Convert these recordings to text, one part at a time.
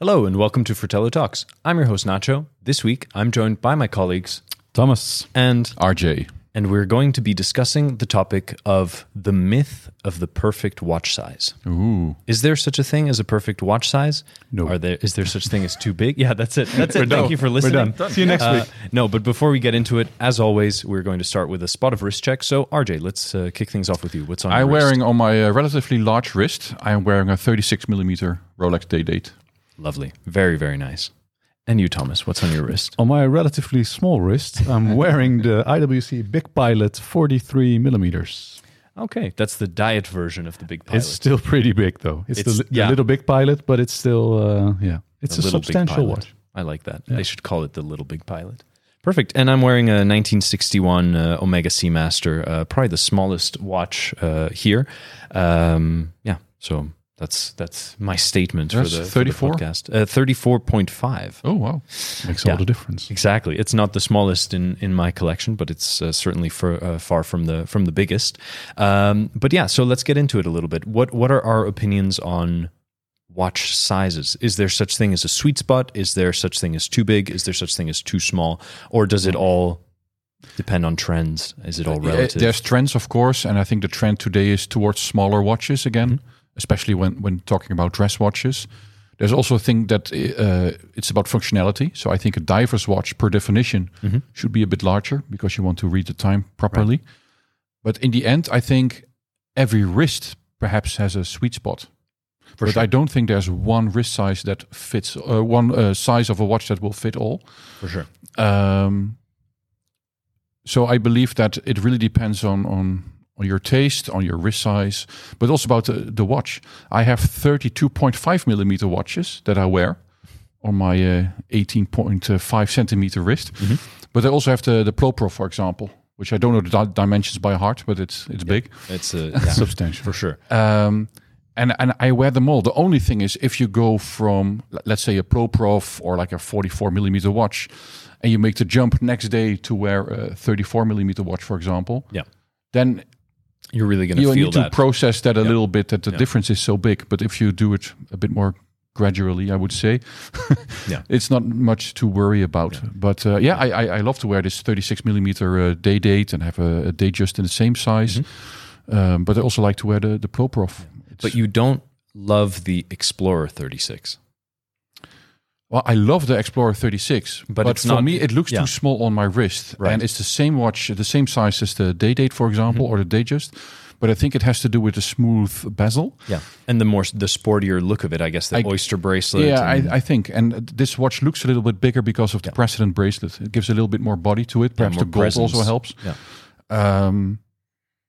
Hello and welcome to Fratello Talks. I'm your host Nacho. This week I'm joined by my colleagues Thomas. and RJ. and we're going to be discussing the topic of the myth of the perfect watch size. Ooh. Is there such a thing as a perfect watch size? No. Are there is there such thing as too big? Yeah, that's it. That's it. done. Thank you for listening. We're listening. done. See you next Uh, week. no, but before we get into it, as always, we're going to start with a spot of wrist check. So, RJ, let's uh, kick things off with you. What's on I'm your wrist? wearing on my uh, relatively large wrist, I am wearing a 36 millimeter Rolex Day Date. Lovely. Very, very nice. And you, Thomas, what's on your wrist? On my relatively small wrist, I'm wearing the IWC Big Pilot 43 millimeters. Okay, that's the diet version of the big pilot. It's still pretty big, though. It's, It's- the, the little Big Pilot, but it's still, uh, yeah, it's The a substantial watch. I like that. They should call it the Little Big Pilot. Perfect. And I'm wearing a 1961 uh, Omega Seamaster, uh, probably the smallest watch uh, here. Um, yeah, so that's that's my statement That's for the, for the 34? podcast. Uh, 34.5. Oh, wow. Makes Yeah. all the difference. Exactly. It's not the smallest in, in my collection, but it's uh, certainly for, uh, far from the from the biggest. Um, but yeah, so let's get into it a little bit. What what are our opinions on watch sizes? Is there such thing as a sweet spot? Is there such thing as too big? Is there such thing as too small? Or does it all depend on trends? Is it all Yeah, relative? There's trends, of course, and I think the trend today is towards smaller watches again, Mm-hmm. Especially when, when talking about dress watches. There's also a thing that uh, it's about functionality. So I think a diver's watch, per definition, Mm-hmm. should be a bit larger because you want to read the time properly. But in the end, I think every wrist perhaps has a sweet spot. but sure. I don't think there's one wrist size that fits, uh, one uh, size of a watch that will fit all. for sure. Um, so I believe that it really depends on on on your taste, on your wrist size, but also about the, the watch. I have 32.5 millimeter watches that I wear on my uh, 18.5 centimeter wrist, but I also have the the Pro for example, which I don't know the di- dimensions by heart, but it's it's big. It's a yeah, Substantial. for sure. Um, and and I wear them all. The only thing is, if you go from let's say a Ploprof or like a 44 millimeter watch, and you make the jump next day to wear a 34 millimeter watch, for example, Yeah. then You're really going to that. feel need to process that a little bit. That the difference is so big. But if you do it a bit more gradually, I would say, Yeah. it's not much to worry about. But uh, yeah, I, I I love to wear this 36 millimeter uh, day date and have a, a day just in the same size. Mm-hmm. Um, but I also like to wear the the Ploprof. but you don't love the Explorer 36. Well, I love the Explorer 36, But but, for not- me it looks yeah. too small on my wrist, Right. and it's the same watch, the same size as the Day Date, for example, Mm-hmm. or the Datejust. But I think it has to do with the smooth bezel. Yeah. And the more the sportier look of it, I guess the I- oyster bracelet. Yeah, I, I think, and this watch looks a little bit bigger because of the President bracelet. It gives a little bit more body to it. Perhaps more the gold presence. also helps. Yeah. Um,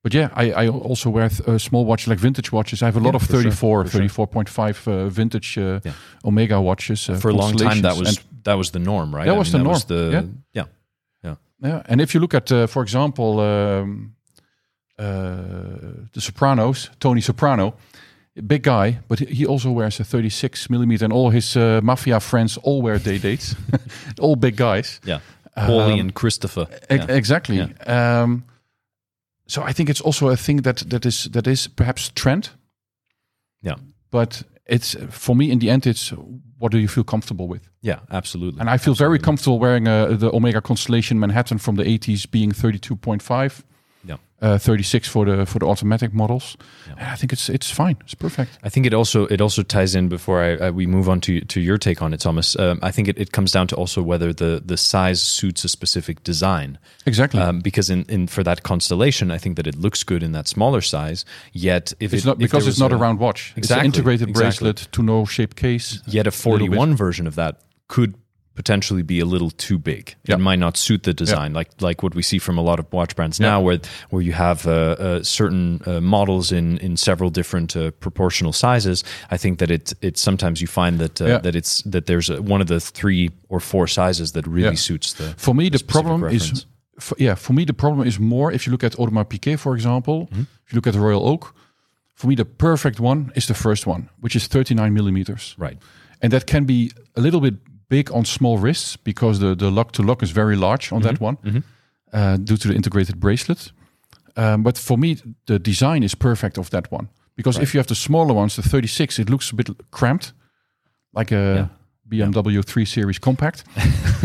but yeah, I, I also wear th- a small watches like vintage watches. I have a lot Yeah, of for sure, 34, sure. 34.5 uh, vintage uh, Yeah. Omega watches. Uh, for a long time that was that was the norm, right? That was the norm, the yeah. yeah. Yeah, and if you look at, uh, for example, um, uh, the Sopranos, Tony Soprano, big guy, but he- also wears a 36 millimeter, and all his uh, mafia friends all wear day dates, all big guys. Yeah. Paulie Um, and Christopher. E- Yeah. Exactly. Um, so I think it's also a thing that that is that is perhaps trend, Yeah. but it's for me in the end, it's what do you feel comfortable with? Yeah, absolutely. And I feel very comfortable wearing uh, the Omega Constellation Manhattan from the 80s being 32.5. Yeah. Uh, 36 for the for the automatic models. And I think it's it's fine. It's perfect. I think it also it also ties in before I, I, we move on to to your take on it, Thomas. Um, I think it, it comes down to also whether the the size suits a specific design. Exactly. Um, because in, in for that constellation, I think that it looks good in that smaller size. Yet if it's it, not because it's not a, round watch. It's Exactly, an integrated exactly. bracelet to no shape case. Yet a little bit. 41 version of that could potentially be a little too big. Yeah. It might not suit the design, like like what we see from a lot of watch brands now, where where you have uh, uh, certain uh, models in in several different uh, proportional sizes. I think that it it sometimes you find that uh, that it's that there's a, one of the three or four sizes that really suits the. For me, the, specific problem reference. is, for, yeah, for me the problem is more if you look at Audemars Piguet, for example. Mm-hmm. If you look at the Royal Oak, for me the perfect one is the first one, which is 39 millimeters. Right. and that can be a little bit big on small wrists because the the lug to lug is very large on that one uh, due to the integrated bracelet. Um, but for me, the design is perfect of that one because if you have the smaller ones, the 36, it looks a bit cramped, like a BMW 3 Series compact.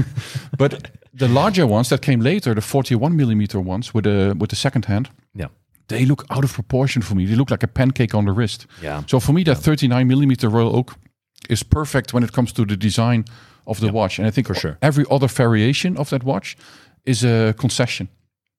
but the larger ones that came later, the 41 millimeter ones with the with the second hand, Yeah. they look out of proportion for me. They look like a pancake on the wrist. Yeah. So for me, that 39 millimeter Royal Oak is perfect when it comes to the design of the watch. And I think For sure. every other variation of that watch is a concession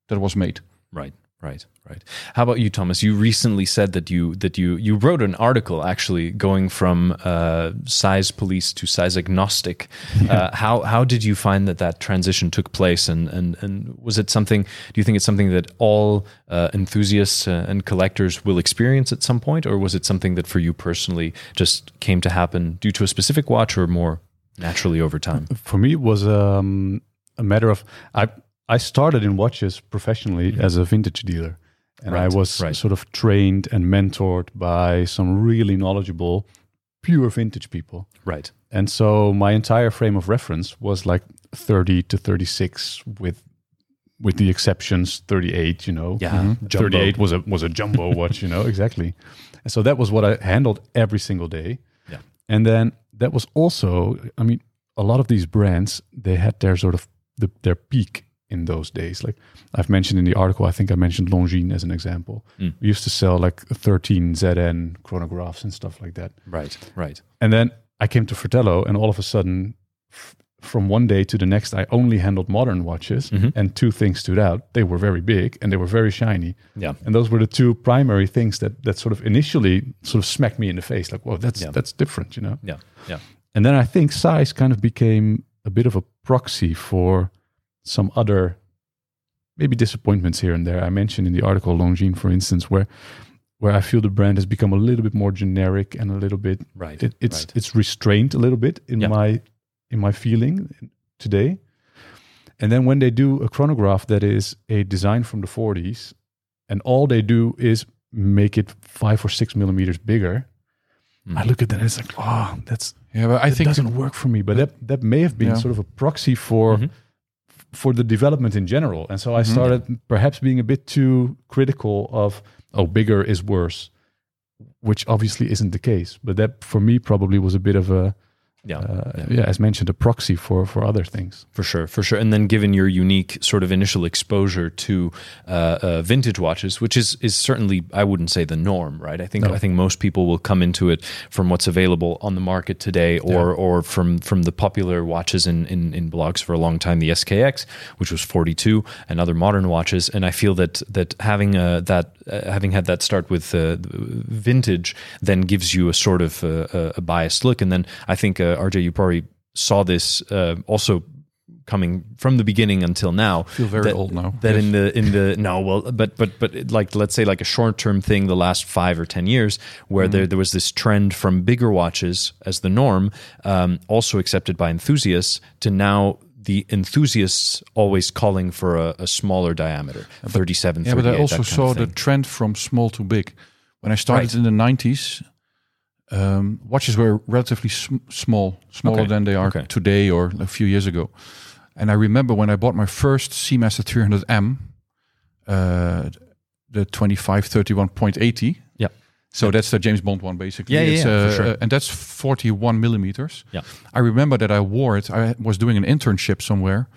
that was made. Right, right, right. How about you, Thomas? You recently said that you that you you wrote an article actually going from uh, size police to size agnostic. Uh, how how did you find that that transition took place, and and and was it something? Do you think it's something that all uh, enthusiasts uh, and collectors will experience at some point, or was it something that for you personally just came to happen due to a specific watch, or more naturally over time? For me, it was um, a matter of I I started in watches professionally as a vintage dealer, and Right, I was right. sort of trained and mentored by some really knowledgeable, pure vintage people. Right. And so my entire frame of reference was like 30 to 36 with with the exceptions 38, you know. Yeah, Mhm. 38 was a was a jumbo watch, you know, exactly. And so that was what I handled every single day. Yeah. And then that was also I mean a lot of these brands they had their sort of the, their peak in those days. Like I've mentioned in the article, I think I mentioned Longines as an example. Mm. We used to sell like 13 ZN chronographs and stuff like that. Right. Right. And then I came to Fratello, and all of a sudden, from one day to the next, I only handled modern watches, Mhm. and two things stood out. They were very big and they were very shiny, Yeah. and those were the two primary things that that sort of initially sort of smacked me in the face, like, "Whoa, that's Yeah. that's different," you know. Yeah. Yeah. And then I think size kind of became a bit of a proxy for some other maybe disappointments here and there. I mentioned in the article Longines, for instance, where where I feel the brand has become a little bit more generic and a little bit Right. it, it's right. it's restrained a little bit in Yeah. my in my feeling today. And then when they do a chronograph that is a design from the 40s, and all they do is make it five or six millimeters bigger, Mm. I look at that and it's like, oh, that's Yeah, but I think it think doesn't work for me. But that that may have been Yeah. sort of a proxy for Mhm. for the development in general. And so I Mhm. started perhaps being a bit too critical of oh, bigger is worse, which obviously isn't the case. But that for me probably was a bit of a Yeah. uh, Yeah. yeah. as mentioned, a proxy for for other things. For sure, for sure. And then given your unique sort of initial exposure to uh, uh, vintage watches, which is is certainly I wouldn't say the norm, right? I think No. I think most people will come into it from what's available on the market today, or or from from the popular watches in, in in blogs for a long time, the SKX, which was 42, and other modern watches. And I feel that that having uh, that uh, having had that start with uh, vintage then gives you a sort of uh, a, a biased look. And then I think uh, RJ, you probably saw this uh, also coming from the beginning until now. I feel very that, old now. That Yes. in the in the no, well, but but but like let's say like a short term thing, the last five or ten years, where Mm. there there was this trend from bigger watches as the norm, um, also accepted by enthusiasts, to now the enthusiasts always calling for a, a smaller diameter, 37, Yeah, but I also saw the trend from small to big. When I started Right. in the 90s, um, watches were relatively sm- small, smaller Okay, than they are okay. today or a few years ago. And I remember when I bought my first Seamaster 300M, uh, the 2531.80. Yeah. So that's the James Bond one, basically. Yeah, yeah, It's, yeah, uh, sure. uh, and that's 41 millimeters. Yeah. I remember that I wore it. I was doing an internship somewhere.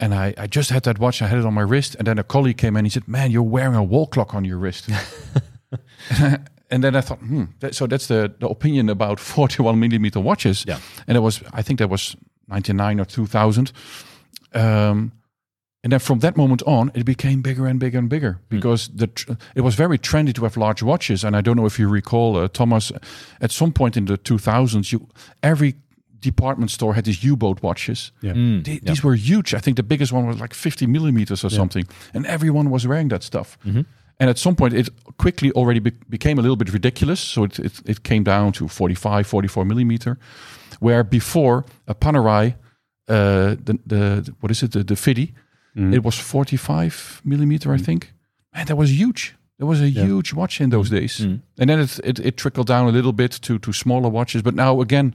And I, I just had that watch. I had it on my wrist. And then a colleague came in. He said, Man, you're wearing a wall clock on your wrist. and then I thought, hmm, that, so that's the, the opinion about 41 millimeter watches. Yeah. And it was, I think that was 99 or 2000. Um, and then from that moment on, it became bigger and bigger and bigger because the tr- it was very trendy to have large watches. And I don't know if you recall, uh, Thomas, at some point in the 2000s, you every department store had these U-boat watches. Yeah. Mm, Th- yeah. These were huge. I think the biggest one was like 50 millimeters or something, and everyone was wearing that stuff. Mm-hmm. And at some point, it quickly already be- became a little bit ridiculous. So it, it, it came down to 45, 44 millimeter, where before a Panerai, uh, the, the what is it, the, the Fiddy, Mm-hmm. it was 45 millimeter, I think. Man, that was huge. That was a huge watch in those days. Mm. And then it, it, it trickled down a little bit to, to smaller watches. But now, again,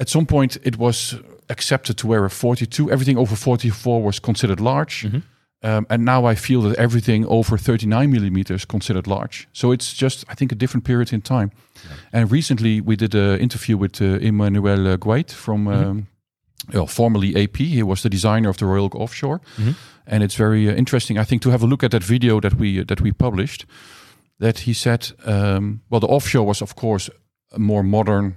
at some point, it was accepted to wear a 42. Everything over 44 was considered large. Mhm. Um, and now I feel that everything over 39 millimeters is considered large. So it's just, I think, a different period in time. And recently we did an interview with uh, Emmanuel uh, Gueit from, um, well, formerly AP. He was the designer of the Royal Offshore. And it's very uh, interesting, I think, to have a look at that video that we that we published. That he said, um, well, the offshore was, of course, a more modern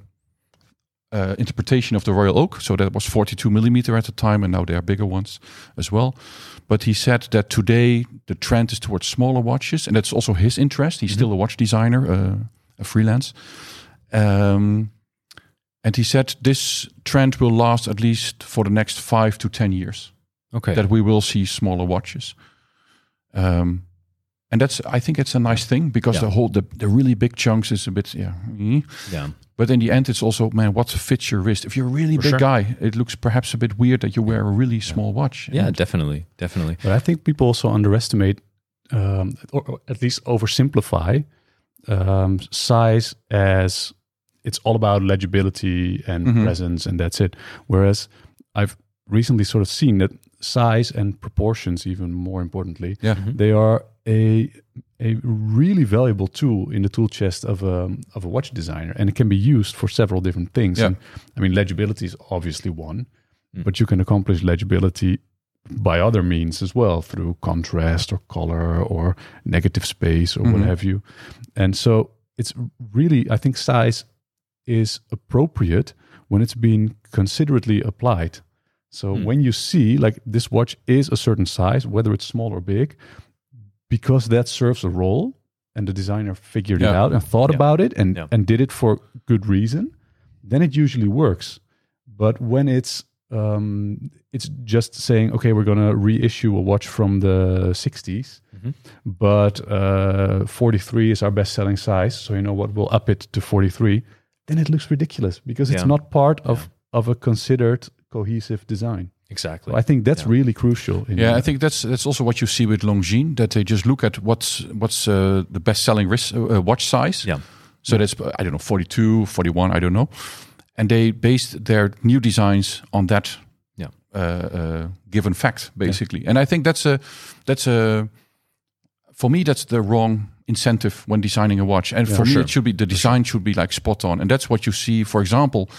uh, interpretation of the Royal Oak. So that was 42 millimeter at the time, and now there are bigger ones as well. But he said that today the trend is towards smaller watches, and that's also his interest. He's still a watch designer, uh, a freelance. Um, and he said this trend will last at least for the next five to 10 years, Okay. that we will see smaller watches. Um, and that's, I think it's a nice thing because Yeah. the whole, the, the really big chunks is a bit, yeah. mm. yeah. But in the end, it's also, man, what fits your wrist? If you're a really For big sure. guy, it looks perhaps a bit weird that you wear a really small watch. Yeah, And- definitely. Definitely. But I think people also underestimate, um, or, or at least oversimplify, um, size as it's all about legibility and Mhm. presence, and that's it. Whereas I've recently sort of seen that size and proportions, even more importantly, yeah. they are a a really valuable tool in the tool chest of a of a watch designer, and it can be used for several different things. Yeah. And I mean, legibility is obviously one, Mm. but you can accomplish legibility by other means as well through contrast or color or negative space or Mhm. what have you. And so it's really, I think, size is appropriate when it's being considerately applied. So Hmm. when you see like this watch is a certain size, whether it's small or big, because that serves a role and the designer figured it out and thought Yeah. about it and, Yeah. and did it for good reason, then it usually works. But when it's um, it's just saying, okay, we're gonna reissue a watch from the 60s, Mhm. but uh, 43 is our best-selling size, so you know what, we'll up it to 43. Then it looks ridiculous because it's not part of of a considered cohesive design. Exactly. So I think that's Yeah. really crucial. In Yeah, uh, I think that's that's also what you see with Longines that they just look at what's what's uh, the best selling wrist, uh, uh, watch size. Yeah. So that's uh, I don't know 42, 41, I don't know, and they based their new designs on that Yeah. uh, uh, given fact basically. And I think that's a that's a for me that's the wrong incentive when designing a watch. And for, me sure. it should be the design should be like spot on, and that's what you see. For example,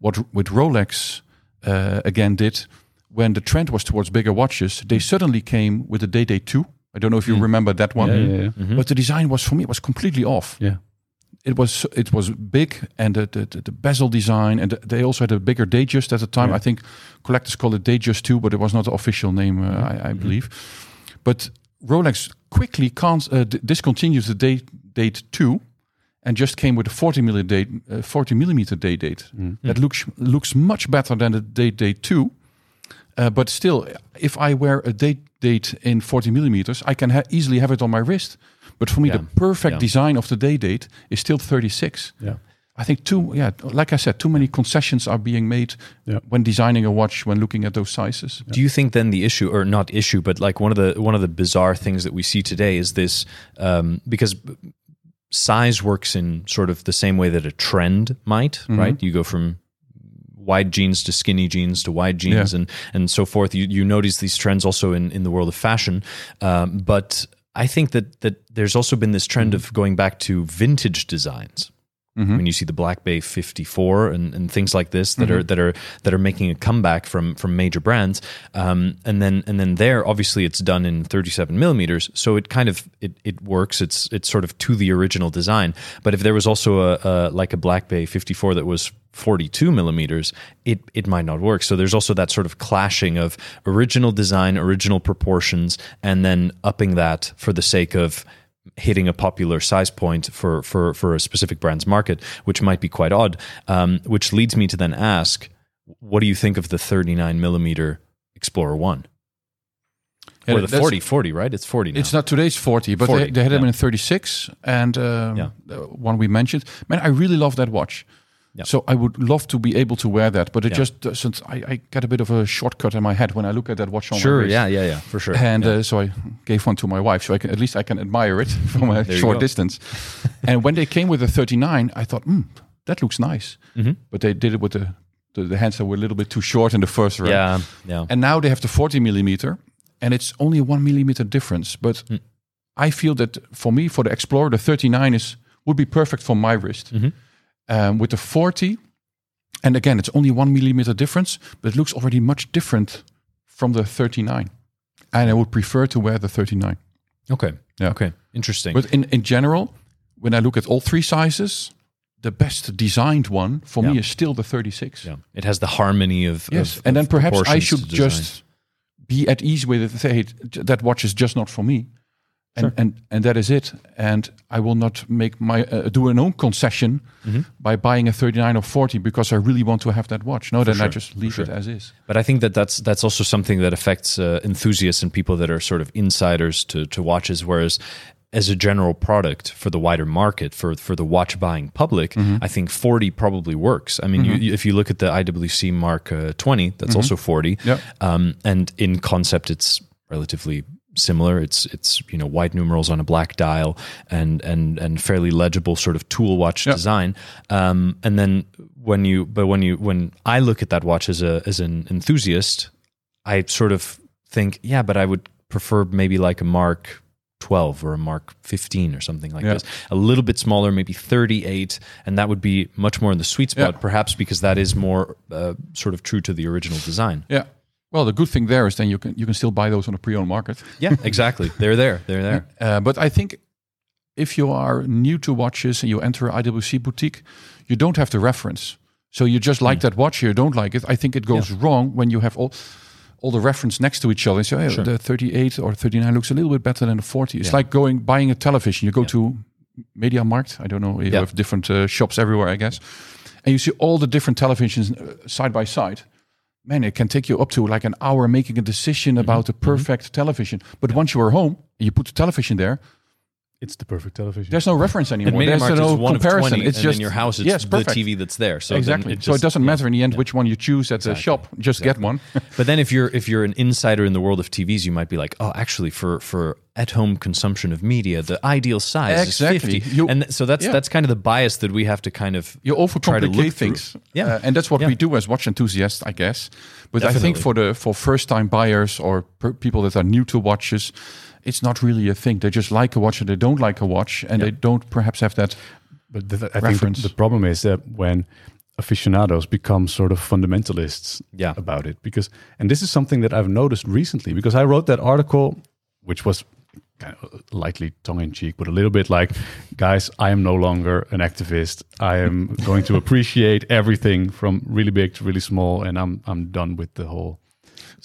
what with Rolex uh, again did when the trend was towards bigger watches, they suddenly came with the Day-Day 2. I don't know if you remember that one. yeah, yeah, yeah. Mhm. But the design was for me it was completely off. Yeah. It was it was big and the the, the, the bezel design and the, they also had a bigger Datejust at the time. Yeah. I think collectors call it Datejust 2, but it was not the official name, uh, I, I believe. But Rolex quickly can't uh, d- discontinued the date date 2 and just came with a 40 millimeter date, uh, 40 millimeter day date. That looks looks much better than the date date 2. Uh, but still, if I wear a date date in 40 millimeters, I can ha- easily have it on my wrist. But for me, Yeah. the perfect Yeah. design of the day date is still 36. Yeah. I think too, yeah, like I said, too many concessions are being made Yeah. when designing a watch, when looking at those sizes. Do you think then the issue, or not issue, but like one of the one of the bizarre things that we see today is this um, because size works in sort of the same way that a trend might, right? You go from wide jeans to skinny jeans to wide jeans Yeah. and and so forth. You you notice these trends also in in the world of fashion, um, but I think that that there's also been this trend of going back to vintage designs. When you see the Black Bay 54 and, and things like this that are that are that are making a comeback from from major brands, um, and then and then there obviously it's done in 37 millimeters, so it kind of it, it works. It's it's sort of to the original design. But if there was also a, a like a Black Bay 54 that was 42 millimeters, it it might not work. So there's also that sort of clashing of original design, original proportions, and then upping that for the sake of hitting a popular size point for for for a specific brand's market, which might be quite odd. Um, which leads me to then ask, what do you think of the 39 millimeter Explorer One? Yeah, or the that's- 40, 40, right? It's 40 now. It's not today's 40, but 40, they, they had them yeah. in 36 and uh, Yeah. the one we mentioned. Man, I really love that watch. Yeah. So I would love to be able to wear that, but it Yeah. just doesn't. I, I get a bit of a shortcut in my head when I look at that watch on my wrist. sure, yeah, yeah, yeah, for sure. And Yeah. uh, so I gave one to my wife, so I can at least I can admire it from a short distance. and when they came with the 39, I thought, hmm, that looks nice. Mhm. But they did it with the, the the hands that were a little bit too short in the first round. yeah, yeah, And now they have the 40 millimeter, and it's only a one millimeter difference. But I feel that for me, for the Explorer, the 39 is would be perfect for my wrist. Um, with the 40, and again, it's only one millimeter difference, but it looks already much different from the 39. And I would prefer to wear the 39. Okay. Yeah. Okay. Interesting. But in, in general, when I look at all three sizes, the best designed one for me is still the 36. yeah. It has the harmony of Yes, of- and then perhaps I should just be at ease with it. Say hey, that watch is just not for me, and and and that is it. And I will not make my uh, do an own concession Mm-hmm. by buying a 39 or 40 because I really want to have that watch. No, then I just for leave it as is. But I think that that's that's also something that affects uh, enthusiasts and people that are sort of insiders to to watches. Whereas, as a general product for the wider market for for the watch buying public, I think forty probably works. I mean, you, you- if you look at the IWC Mark uh, twenty, that's also forty. Yep. Um, and in concept, it's relatively similar. It's it's you know white numerals on a black dial and and and fairly legible sort of tool watch Yep. design. Um, and then when you but when you when I look at that watch as a as an enthusiast, I sort of think, yeah, but I would prefer maybe like a Mark 12 or a Mark 15 or something like Yeah. this. A little bit smaller, maybe 38, and that would be much more in the sweet spot, Yeah. perhaps because that is more uh, sort of true to the original design. Yeah. Well, the good thing there is then you can you can still buy those on the pre-owned market. Yeah, exactly. They're there. They're there. Uh, but I think if you are new to watches and you enter an IWC boutique, you don't have the reference. So you just like that watch, you don't like it. I think it goes wrong when you have all all the reference next to each other. So hey, the 38 or 39 looks a little bit better than the 40. It's like going buying a television. You go to MediaMarkt. I don't know. You Yeah. have different uh, shops everywhere, I guess. And you see all the different televisions uh, side by side. Man, it can take you up to like an hour making a decision mm-hmm. about the mm-hmm. perfect television. But once you are home, and you put the television there, It's the perfect television. there's no reference And anymore. There's no is one comparison. of 20, it's and just in your house, it's yes, the. TV that's there. So exactly. it so it doesn't yeah. matter in the end which one you choose at the shop. Just get one. But then if you're if you're an insider in the world of TVs, you might be like, oh, actually, for for at home consumption of media, the ideal size Exactly. is 50. You- and th- so that's yeah. that's kind of the bias that we have to kind of you try to overcomplicate look things. through. Yeah. Uh, and that's what Yeah. we do as watch enthusiasts, I guess. But I think for the for first time buyers or per people that are new to watches, it's not really a thing. They just like a watch and they don't like a watch, and they don't perhaps have that. But the, I think the, the problem is that when aficionados become sort of fundamentalists Yeah. about it, because and this is something that I've noticed recently, because I wrote that article, which was kind of lightly tongue in cheek, but a little bit like, guys, I am no longer an activist. I am going to appreciate everything from really big to really small, and I'm I'm done with the whole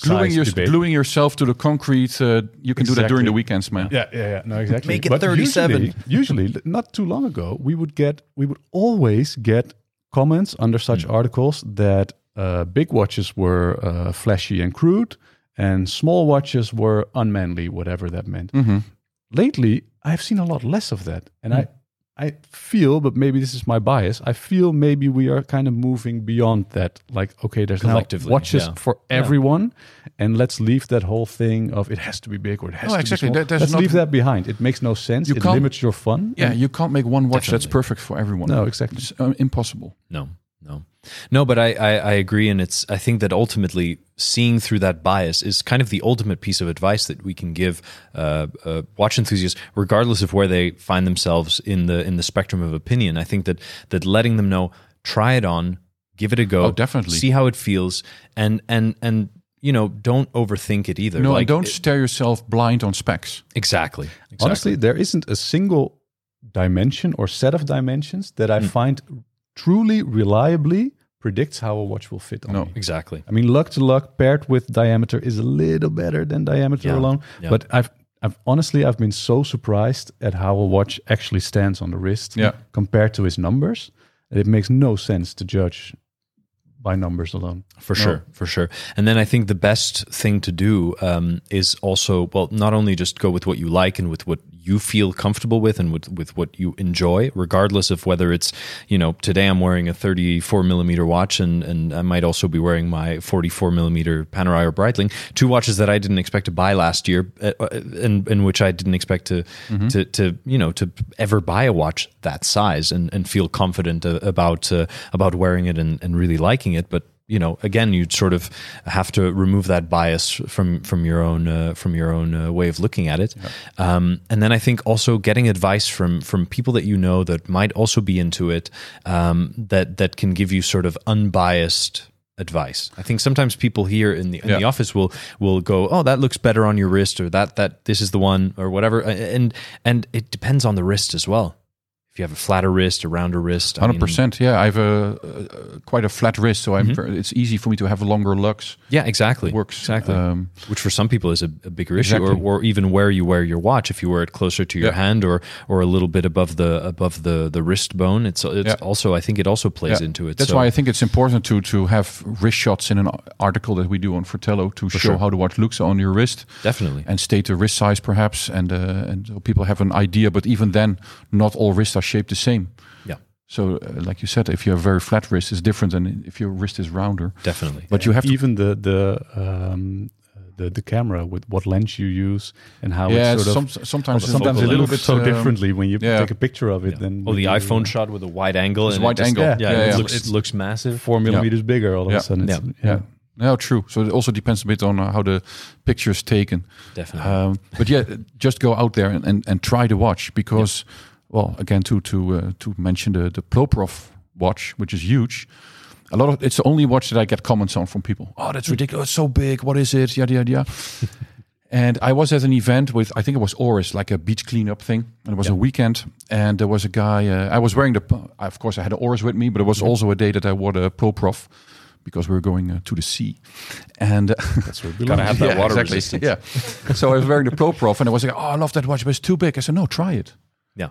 Gluing, your, gluing yourself to the concrete, uh, you can do that during the weekends, man. Yeah, yeah, yeah. No, exactly. Make it But 37. Usually, usually, not too long ago, we would get, we would always get comments under such articles that uh, big watches were uh, flashy and crude, and small watches were unmanly, whatever that meant. Lately, I've seen a lot less of that, and I, I feel, but maybe this is my bias. I feel maybe we are kind of moving beyond that. Like, okay, there's now Collectively, watches yeah. for everyone, and let's leave that whole thing of it has to be big or it has No, to exactly. be small. There- let's not- leave that behind. It makes no sense. You it can't- limits your fun. Yeah, you can't make one watch that's perfect for everyone. no, exactly. It's uh, impossible. No, no, no. But I, I, I agree, and it's. I think that ultimately seeing through that bias is kind of the ultimate piece of advice that we can give uh, uh, watch enthusiasts, regardless of where they find themselves in the in the spectrum of opinion. I think that that letting them know, try it on, give it a go, Oh, definitely. see how it feels, and and and you know, don't overthink it either. No, Like, don't it- stare yourself blind on specs. exactly, exactly. Honestly, there isn't a single dimension or set of dimensions that I Hmm. find truly reliably predicts how a watch will fit on No. me. exactly. I mean, lug to lug paired with diameter is a little better than diameter Yeah, alone. yeah. But I've, I've honestly, I've been so surprised at how a watch actually stands on the wrist Yeah. compared to its numbers. that It makes no sense to judge by numbers alone. For sure, for sure. And then I think the best thing to do um, is also, well, not only just go with what you like and with what you feel comfortable with and with, with what you enjoy, regardless of whether it's, you know, today I'm wearing a 34 millimeter watch and, and I might also be wearing my 44 millimeter Panerai or Breitling, two watches that I didn't expect to buy last year uh, uh, and in which I didn't expect to, to, to, you know, to ever buy a watch that size and, and feel confident about, uh, about wearing it and, and really liking it. But you know, again, you'd sort of have to remove that bias from from your own uh, from your own uh, way of looking at it. Um, and then I think also getting advice from from people that you know that might also be into it, um, that that can give you sort of unbiased advice. I think sometimes people here in the in the office will will go, "Oh, that looks better on your wrist," or "That that this is the one," or whatever. And and it depends on the wrist as well. If you have a flatter wrist, a rounder wrist, Hundred percent. Yeah, I have a, quite a flat wrist, so I'm. ver- It's easy for me to have longer lugs. Yeah, exactly. Works exactly. Um, Which for some people is a, a bigger issue, Exactly. or, or even where you wear your watch. If you wear it closer to your Yeah. hand, or or a little bit above the above the the wrist bone, it's it's Yeah. also I think it also plays yeah. into it. That's So- why I think it's important to to have wrist shots in an article that we do on Fratello to show sure. how the watch looks on your wrist definitely. and state the wrist size perhaps, and uh, and so people have an idea. But even then, not all wrists are shaped the same. Yeah, So, uh, like you said, if you have very flat wrist, it's different than if your wrist is rounder. definitely. But you have to even the the um, the the camera with what lens you use and how yeah, it's sort of sometimes sometimes a little bit so um, differently when you yeah. take a picture of it than or the iPhone shot with a wide angle. It's and it wide just- angle. Yeah, Yeah, it. Looks, it looks massive. four millimeters bigger all of Yeah. a sudden. It's, Yeah. yeah. Yeah. No, true. So it also depends a bit on uh, how the picture is taken. Definitely. Um, but yeah, just go out there and, and, and try to watch because, well, again, to to uh, to mention the the Ploprof watch, which is huge. A lot of it's the only watch that I get comments on from people. Oh, that's ridiculous! It's so big. What is it? Yada yada. yada. and I was at an event with I think it was Oris, like a beach cleanup thing, and it was a weekend. And there was a guy. Uh, I was wearing the. Of course, I had the Oris with me, but it was also a day that I wore the Ploprof because we were going uh, to the sea, and. That's where it Gotta have that Yeah, water exactly. resistance. Yeah. so I was wearing the Ploprof and I was like, oh, I love that watch, but it's too big. I said, no, try it. Yeah,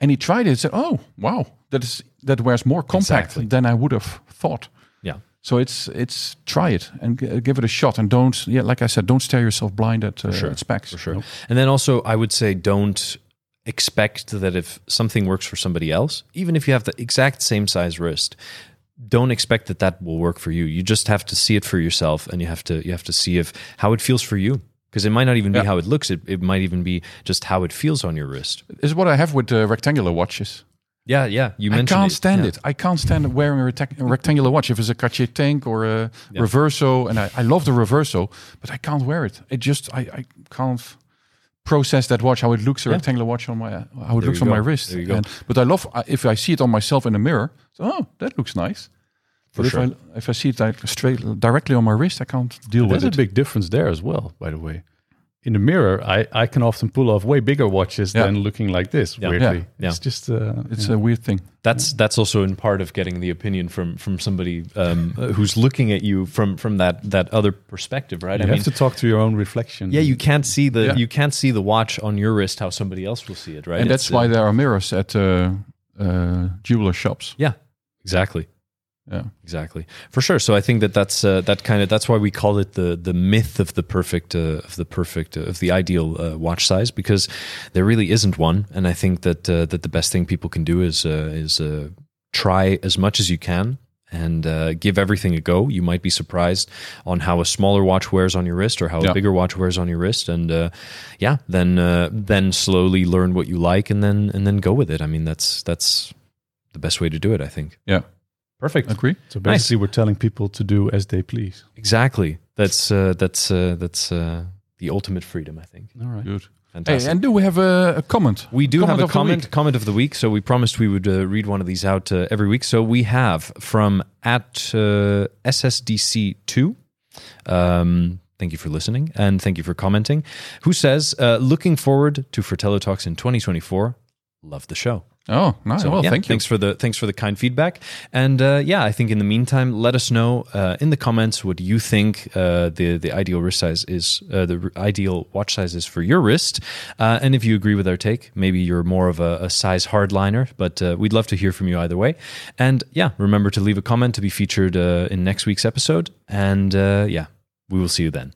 And he tried it and said, oh, wow, that is that wears more compact Exactly. than I would have thought. yeah. So it's it's try it and g- give it a shot and don't yeah like I said don't stare yourself blind at, uh, sure. at specs for sure. And then also, I would say don't expect that if something works for somebody else, even if you have the exact same size wrist, don't expect that that will work for you. You just have to see it for yourself, and you have to you have to see if how it feels for you. Because it might not even be Yeah. how it looks; it, it might even be just how it feels on your wrist. Is what I have with uh, rectangular watches. Yeah, yeah. You mentioned I can't it. stand Yeah. it. I can't stand wearing a, a rectangular watch if it's a Cartier Tank or a Reverso, and I, I love the Reverso, but I can't wear it. It just I, I can't process that watch how it looks a rectangular watch on my how it There looks on go. my wrist. There you go. And, but I love if I see it on myself in the mirror. So, oh, that looks nice. For but sure. if I if I see it like straight directly on my wrist, I can't deal with it. There's a big difference there as well, by the way. In the mirror, I, I can often pull off way bigger watches Yeah. than looking like this. Yeah. Weirdly, Yeah. Yeah. it's just uh, it's yeah. a weird thing. That's that's also in part of getting the opinion from from somebody um, who's looking at you from from that that other perspective, right? you have to talk to your own reflection. Yeah, you can't see the Yeah. you can't see the watch on your wrist how somebody else will see it, right? and It's, that's why uh, there are mirrors at uh, uh, jeweler shops. yeah, exactly, Yeah. exactly for sure. So I think that that's uh, that kind of that's why we call it the the myth of the perfect uh, of the perfect uh, of the ideal uh, watch size because there really isn't one, and I think that uh, that the best thing people can do is uh, is uh, try as much as you can. And uh, give everything a go. You might be surprised on how a smaller watch wears on your wrist, or how Yeah. a bigger watch wears on your wrist. And uh, yeah, then uh, then slowly learn what you like, and then and then go with it. I mean, that's that's the best way to do it. I think. Yeah. Perfect. Agree? So basically, we're telling people to do as they please. Exactly. That's uh, that's uh, that's uh, the ultimate freedom. I think. All right. Good. Fantastic. Hey, and do we have a, a comment? we do comment have a comment comment of the week. So we promised we would uh, read one of these out uh, every week. So we have from at uh, SSDC two. Um, thank you for listening and thank you for commenting. Who says uh, looking forward to Fratello Talks in 2024. Love the show. Oh, nice. So, well, yeah, thank you. Thanks for the thanks for the kind feedback. And uh, yeah, I think in the meantime, let us know uh, in the comments what you think uh, the the ideal wrist size is, uh, the ideal watch size is for your wrist. Uh, and if you agree with our take, maybe you're more of a, a size hardliner. But uh, we'd love to hear from you either way. And yeah, remember to leave a comment to be featured uh, in next week's episode. And uh, yeah, we will see you then.